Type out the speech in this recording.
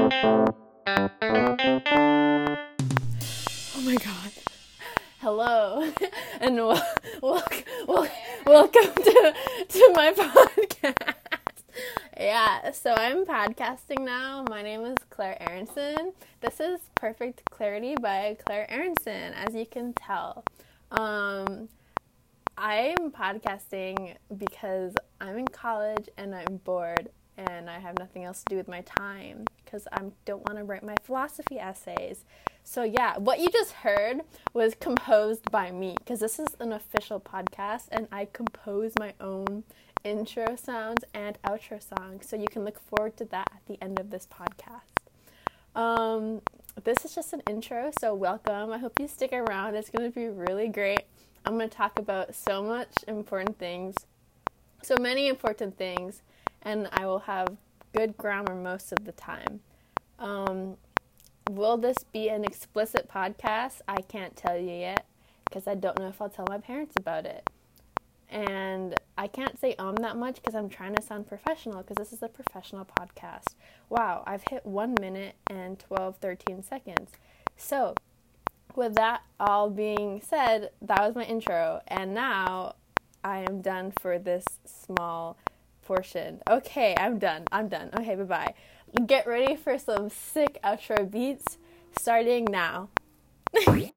Oh my god. Hello and wel- wel- wel- welcome to, to my podcast. Yeah, so I'm podcasting now. My name is Claire Aronson. This is Perfect Clarity by Claire Aronson, as you can tell. Um, I'm podcasting because I'm in college and I'm bored and I have nothing else to do with my time because I don't want to write my philosophy essays. So, yeah, what you just heard was composed by me because this is an official podcast and I compose my own intro sounds and outro songs. So, you can look forward to that at the end of this podcast. Um, this is just an intro, so welcome. I hope you stick around. It's going to be really great. I'm going to talk about so much important things, so many important things, and I will have good grammar most of the time. Um, will this be an explicit podcast? I can't tell you yet because I don't know if I'll tell my parents about it. And I can't say um that much because I'm trying to sound professional because this is a professional podcast. Wow, I've hit 1 minute and 12, 13 seconds. So, with that all being said, that was my intro. And now I am done for this small portion. Okay, I'm done. I'm done. Okay, bye bye. Get ready for some sick outro beats starting now.